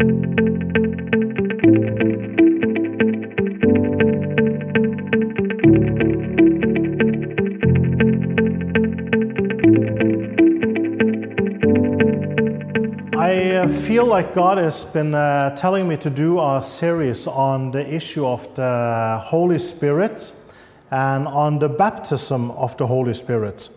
I uh, feel like God has been uh, telling me to do a series on the issue of the Holy Spirit and on the baptism of the Holy Spirit.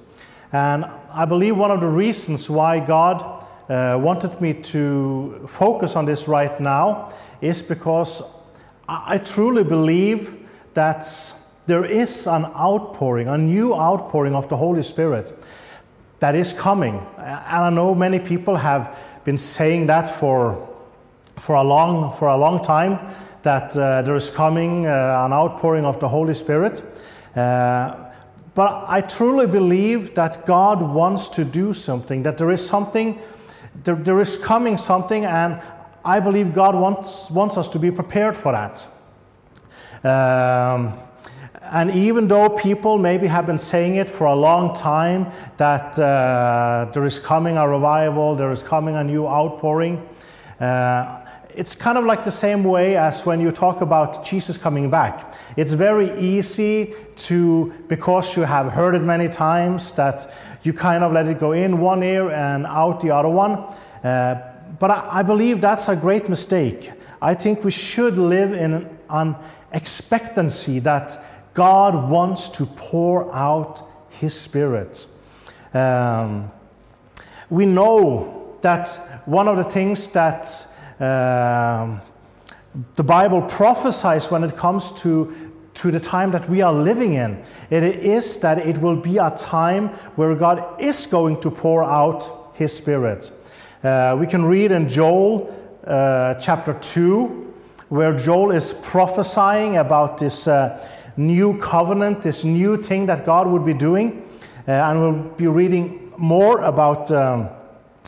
And I believe one of the reasons why God uh, wanted me to focus on this right now is because I truly believe that there is an outpouring, a new outpouring of the Holy Spirit that is coming. And I know many people have been saying that for, for, a, long, for a long time that uh, there is coming uh, an outpouring of the Holy Spirit. Uh, but I truly believe that God wants to do something, that there is something, there, there is coming something, and I believe God wants, wants us to be prepared for that. Um, and even though people maybe have been saying it for a long time that uh, there is coming a revival, there is coming a new outpouring, uh, it's kind of like the same way as when you talk about Jesus coming back. It's very easy to, because you have heard it many times, that you kind of let it go in one ear and out the other one. Uh, but I, I believe that's a great mistake. I think we should live in an expectancy that God wants to pour out His Spirit. Um, we know that one of the things that um, the Bible prophesies when it comes to, to the time that we are living in, it is that it will be a time where God is going to pour out His Spirit. Uh, we can read in Joel uh, chapter 2, where Joel is prophesying about this. Uh, new covenant, this new thing that God would be doing. Uh, and we'll be reading more about um,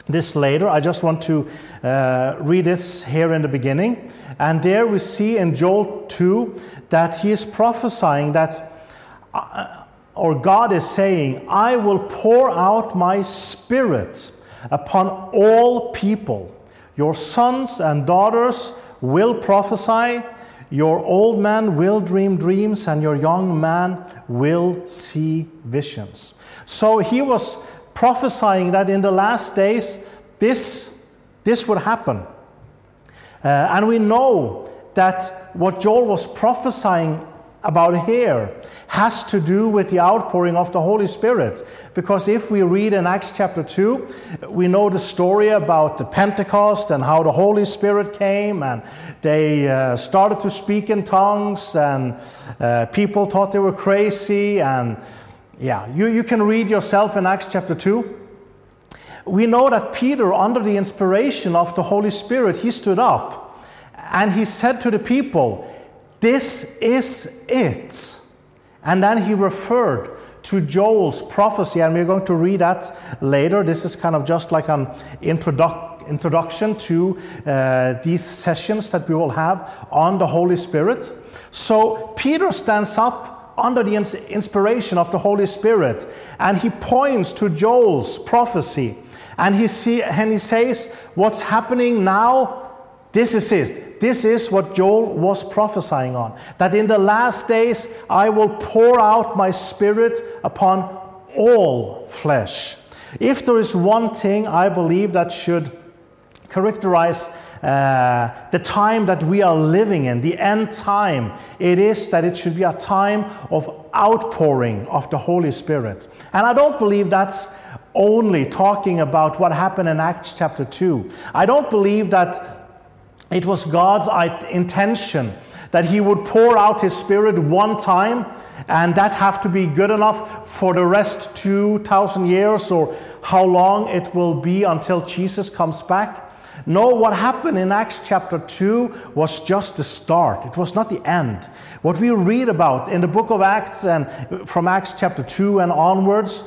this later. I just want to uh, read this here in the beginning. And there we see in Joel 2 that he is prophesying that, uh, or God is saying, I will pour out my spirit upon all people. Your sons and daughters will prophesy. Your old man will dream dreams, and your young man will see visions. So he was prophesying that in the last days, this, this would happen. Uh, and we know that what Joel was prophesying about here has to do with the outpouring of the Holy Spirit. Because if we read in Acts chapter 2, we know the story about the Pentecost and how the Holy Spirit came and they uh, started to speak in tongues and uh, people thought they were crazy. And yeah, you, you can read yourself in Acts chapter 2. We know that Peter, under the inspiration of the Holy Spirit, he stood up and he said to the people, this is it. And then he referred to Joel's prophecy, and we're going to read that later. This is kind of just like an introduc- introduction to uh, these sessions that we will have on the Holy Spirit. So Peter stands up under the ins- inspiration of the Holy Spirit, and he points to Joel's prophecy, and he, see, and he says, What's happening now? This is it. This is what Joel was prophesying on that in the last days I will pour out my spirit upon all flesh. If there is one thing I believe that should characterize uh, the time that we are living in, the end time, it is that it should be a time of outpouring of the Holy Spirit. And I don't believe that's only talking about what happened in Acts chapter 2. I don't believe that it was God's intention that He would pour out His Spirit one time, and that have to be good enough for the rest 2,000 years or how long it will be until Jesus comes back. No, what happened in Acts chapter 2 was just the start. It was not the end. What we read about in the book of Acts and from Acts chapter 2 and onwards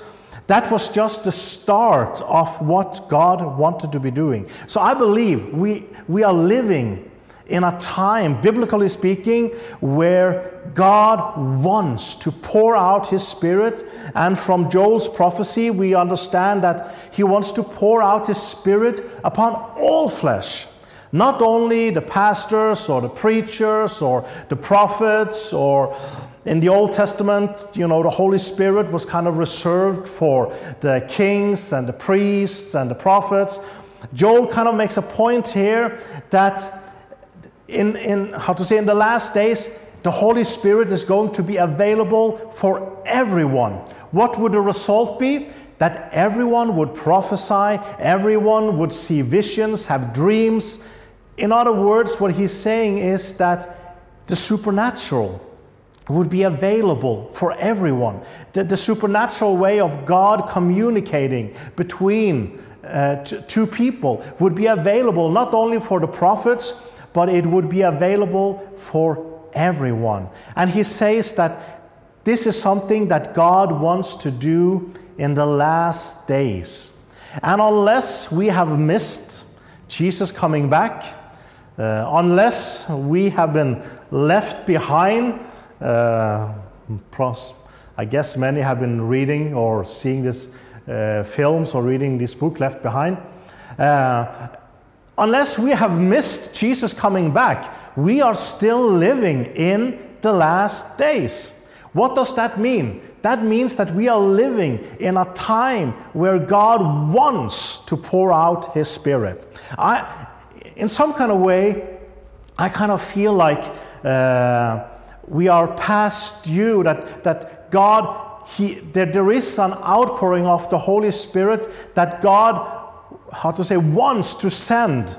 that was just the start of what God wanted to be doing. So I believe we, we are living in a time, biblically speaking, where God wants to pour out His Spirit. And from Joel's prophecy, we understand that He wants to pour out His Spirit upon all flesh. Not only the pastors or the preachers or the prophets or in the Old Testament, you know, the Holy Spirit was kind of reserved for the kings and the priests and the prophets. Joel kind of makes a point here that in, in how to say in the last days, the Holy Spirit is going to be available for everyone. What would the result be? That everyone would prophesy, everyone would see visions, have dreams. In other words, what he's saying is that the supernatural would be available for everyone. The, the supernatural way of God communicating between uh, two people would be available not only for the prophets, but it would be available for everyone. And he says that this is something that God wants to do in the last days. And unless we have missed Jesus coming back, uh, unless we have been left behind uh, I guess many have been reading or seeing these uh, films or reading this book, Left Behind. Uh, unless we have missed Jesus coming back, we are still living in the last days. What does that mean? That means that we are living in a time where God wants to pour out His Spirit. I, in some kind of way, I kind of feel like. Uh, we are past due, that, that God, he, that there is an outpouring of the Holy Spirit that God, how to say, wants to send.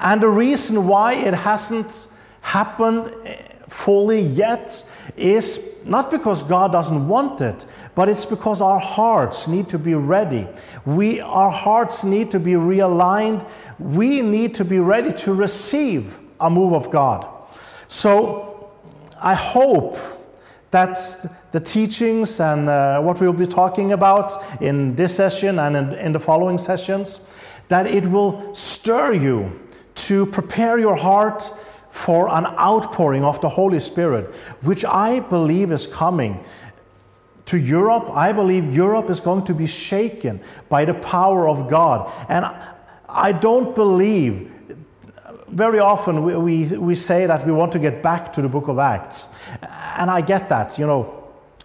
And the reason why it hasn't happened eh, fully yet is not because God doesn't want it, but it's because our hearts need to be ready. We, our hearts need to be realigned. We need to be ready to receive a move of God. So, I hope that the teachings and uh, what we'll be talking about in this session and in, in the following sessions, that it will stir you to prepare your heart for an outpouring of the Holy Spirit, which I believe is coming to Europe. I believe Europe is going to be shaken by the power of God. And I don't believe very often we, we, we say that we want to get back to the book of Acts. And I get that, you know.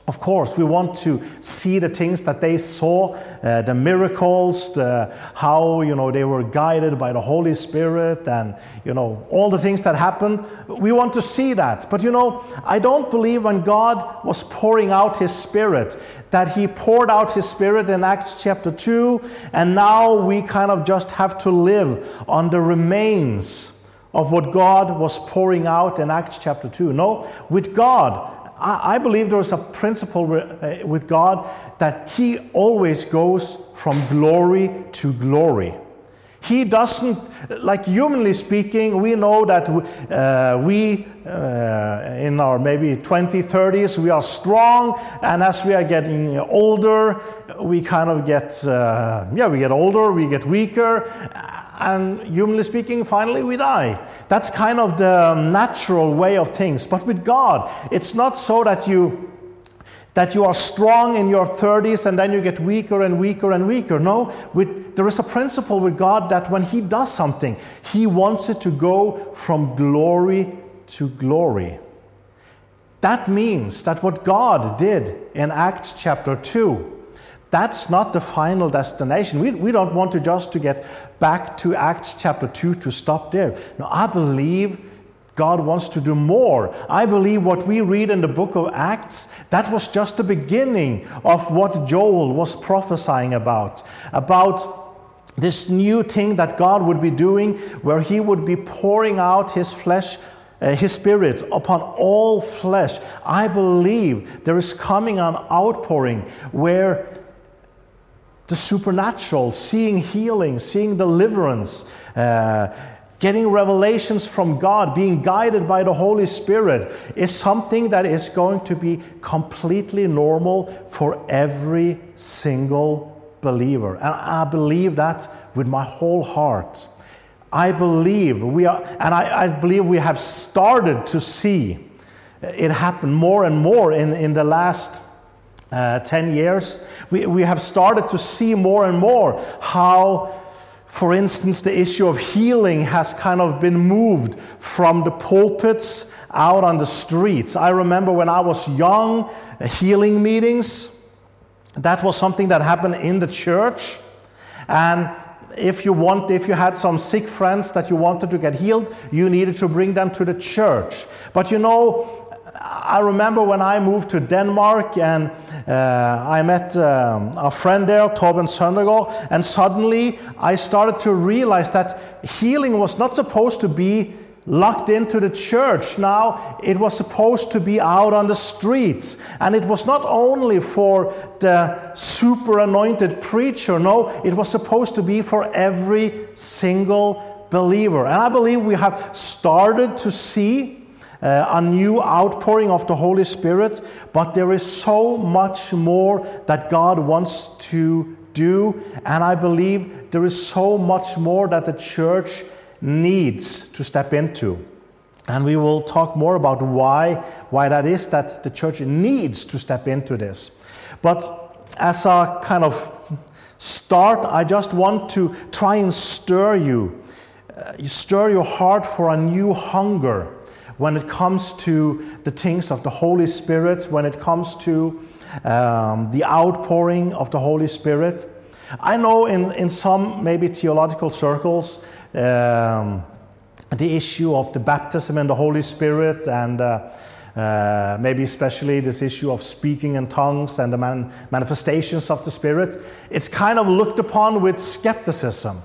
Of course, we want to see the things that they saw, uh, the miracles, the, how you know they were guided by the Holy Spirit, and you know all the things that happened. We want to see that, but you know I don't believe when God was pouring out His Spirit that He poured out His Spirit in Acts chapter two, and now we kind of just have to live on the remains of what God was pouring out in Acts chapter 2. No, with God, I, believe there is a principle uh, with God that He always goes from glory to glory. He doesn't, like humanly speaking, we know that uh, we, uh, in our maybe 20, 30s, we are strong, and as we are getting older, we kind of get, uh, yeah, we get older, we get weaker, and humanly speaking, finally we die. That's kind of the natural way of things. But with God, it's not so that you that you are strong in your 30s and then you get weaker and weaker and weaker. No, with, there is a principle with God that when He does something, He wants it to go from glory to glory. That means that what God did in Acts chapter 2, that's not the final destination. We, we don't want to just to get back to Acts chapter 2 to stop there. No, I believe God wants to do more. I believe what we read in the book of Acts, that was just the beginning of what Joel was prophesying about. About this new thing that God would be doing, where He would be pouring out His flesh uh, his spirit upon all flesh. I believe there is coming an outpouring where the supernatural, seeing healing, seeing deliverance, uh, Getting revelations from God, being guided by the Holy Spirit, is something that is going to be completely normal for every single believer. And I believe that with my whole heart. I believe we are, and I, I believe we have started to see it happen more and more in, in the last uh, 10 years. We, we have started to see more and more how for instance, the issue of healing has kind of been moved from the pulpits out on the streets. I remember when I was young, healing meetings, that was something that happened in the church. And if you want if you had some sick friends that you wanted to get healed you needed to bring them to the church but you know I remember when I moved to Denmark and uh, I met um, a friend there, Torben Søndergaard, and suddenly I started to realize that healing was not supposed to be locked into the church. Now it was supposed to be out on the streets. And it was not only for the super anointed preacher, no, it was supposed to be for every single believer. And I believe we have started to see. Uh, a new outpouring of the Holy Spirit, but there is so much more that God wants to do, and I believe there is so much more that the church needs to step into. And we will talk more about why, why that is that the church needs to step into this. But as a kind of start, I just want to try and stir you, uh, stir your heart for a new hunger when it comes to the things of the Holy Spirit, when it comes to um, the outpouring of the Holy Spirit. I know in, in some maybe theological circles, um, the issue of the baptism in the Holy Spirit and uh, uh, maybe especially this issue of speaking in tongues and the man- manifestations of the Spirit, it's kind of looked upon with skepticism.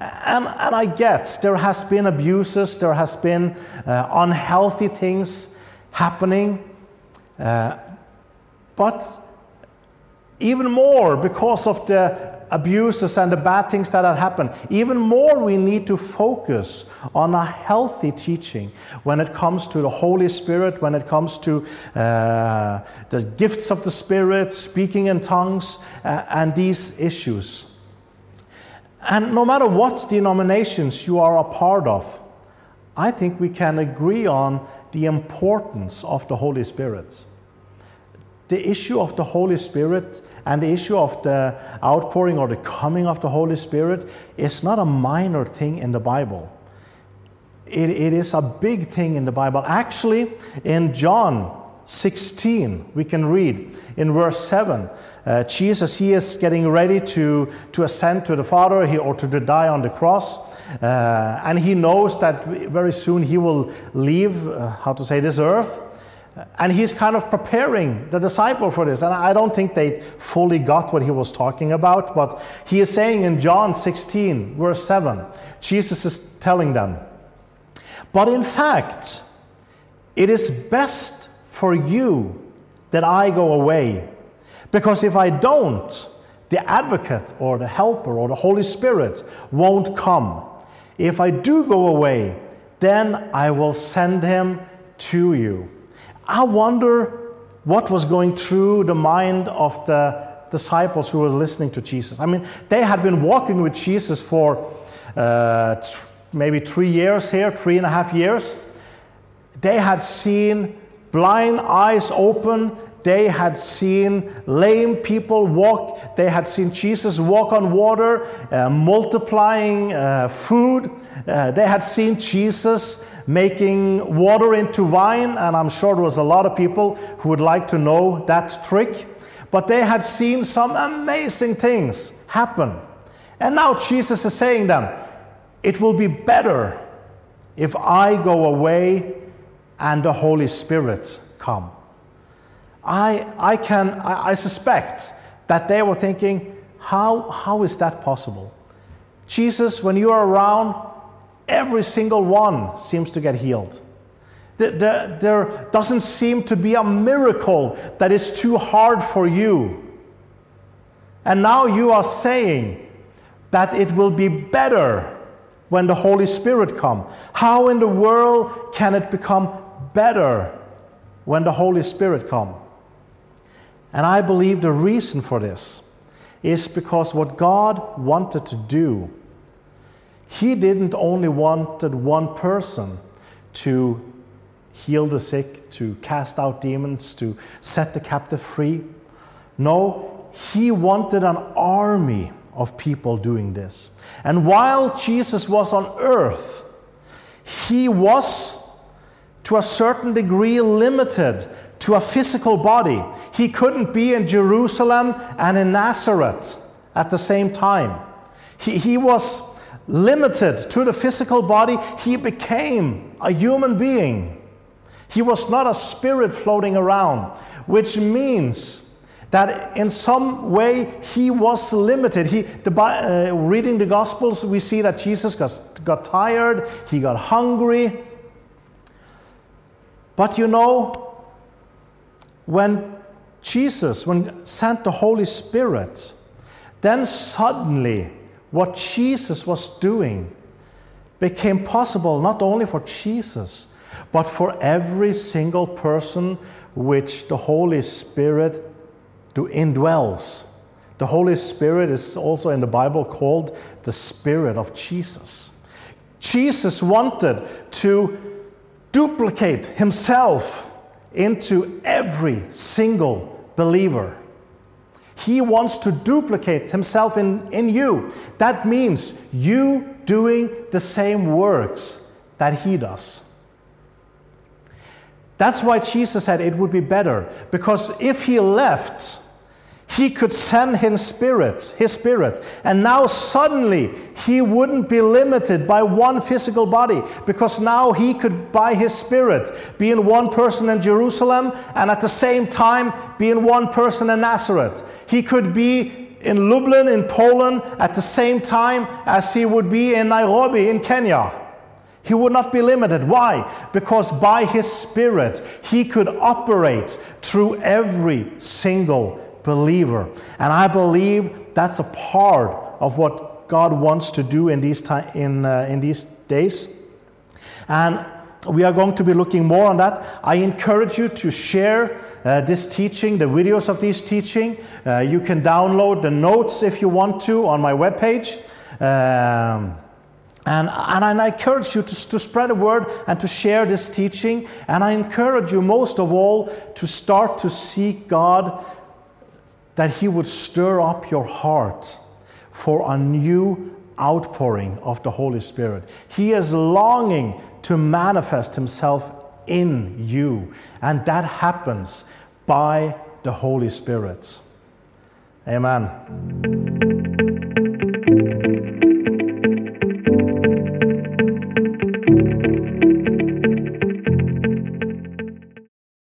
And, and I get there has been abuses, there has been uh, unhealthy things happening, uh, but even more because of the abuses and the bad things that have happened. Even more, we need to focus on a healthy teaching when it comes to the Holy Spirit, when it comes to uh, the gifts of the Spirit, speaking in tongues, uh, and these issues. And no matter what denominations you are a part of, I think we can agree on the importance of the Holy Spirit the issue of the Holy Spirit and the issue of the outpouring or the coming of the Holy Spirit is not a minor thing in the Bible. It, it is a big thing in the Bible. Actually, in John 16, we can read in verse 7, uh, Jesus, he is getting ready to, to ascend to the Father he, or to die on the cross. Uh, and he knows that very soon he will leave, uh, how to say, this earth. And he's kind of preparing the disciple for this. And I don't think they fully got what he was talking about, but he is saying in John 16, verse 7, Jesus is telling them, But in fact, it is best for you that I go away, because if I don't, the advocate or the helper or the Holy Spirit won't come. If I do go away, then I will send him to you. I wonder what was going through the mind of the disciples who were listening to Jesus. I mean, they had been walking with Jesus for uh, maybe three years here, three and a half years. They had seen blind eyes open. They had seen lame people walk. They had seen Jesus walk on water, uh, multiplying uh, food. Uh, they had seen Jesus making water into wine, and I'm sure there was a lot of people who would like to know that trick. But they had seen some amazing things happen. And now Jesus is saying them, It will be better if I go away and the Holy Spirit come. I, I can I, I suspect that they were thinking, how, how is that possible? Jesus, when you are around, every single one seems to get healed. There doesn't seem to be a miracle that is too hard for you. And now you are saying that it will be better when the Holy Spirit comes. How in the world can it become better when the Holy Spirit comes? And I believe the reason for this is because what God wanted to do he didn't only wanted one person to heal the sick, to cast out demons, to set the captive free. No, he wanted an army of people doing this. And while Jesus was on earth, he was to a certain degree limited to a physical body. He couldn't be in Jerusalem and in Nazareth at the same time. He, he was limited to the physical body. He became a human being. He was not a spirit floating around, which means that in some way he was limited. He, the, uh, reading the Gospels, we see that Jesus got, got tired, he got hungry. But you know, when Jesus, when sent the Holy Spirit, then suddenly what Jesus was doing became possible not only for Jesus, but for every single person which the Holy Spirit indwells. The Holy Spirit is also in the Bible called the Spirit of Jesus. Jesus wanted to duplicate himself into every single believer. He wants to duplicate himself in, in you. That means you doing the same works that he does. That's why Jesus said it would be better, because if he left, he could send his spirit, his spirit, and now suddenly he wouldn't be limited by one physical body because now he could, by his spirit, be in one person in Jerusalem and at the same time be in one person in Nazareth. He could be in Lublin in Poland at the same time as he would be in Nairobi in Kenya. He would not be limited. Why? Because by his spirit he could operate through every single believer. And I believe that's a part of what God wants to do in these, time, in, uh, in these days. And we are going to be looking more on that. I encourage you to share uh, this teaching, the videos of this teaching. Uh, you can download the notes if you want to on my webpage. Um, and, and, I encourage you to, to spread the word and to share this teaching. And I encourage you most of all to start to seek God that He would stir up your heart for a new outpouring of the Holy Spirit. He is longing to manifest Himself in you, and that happens by the Holy Spirit. Amen.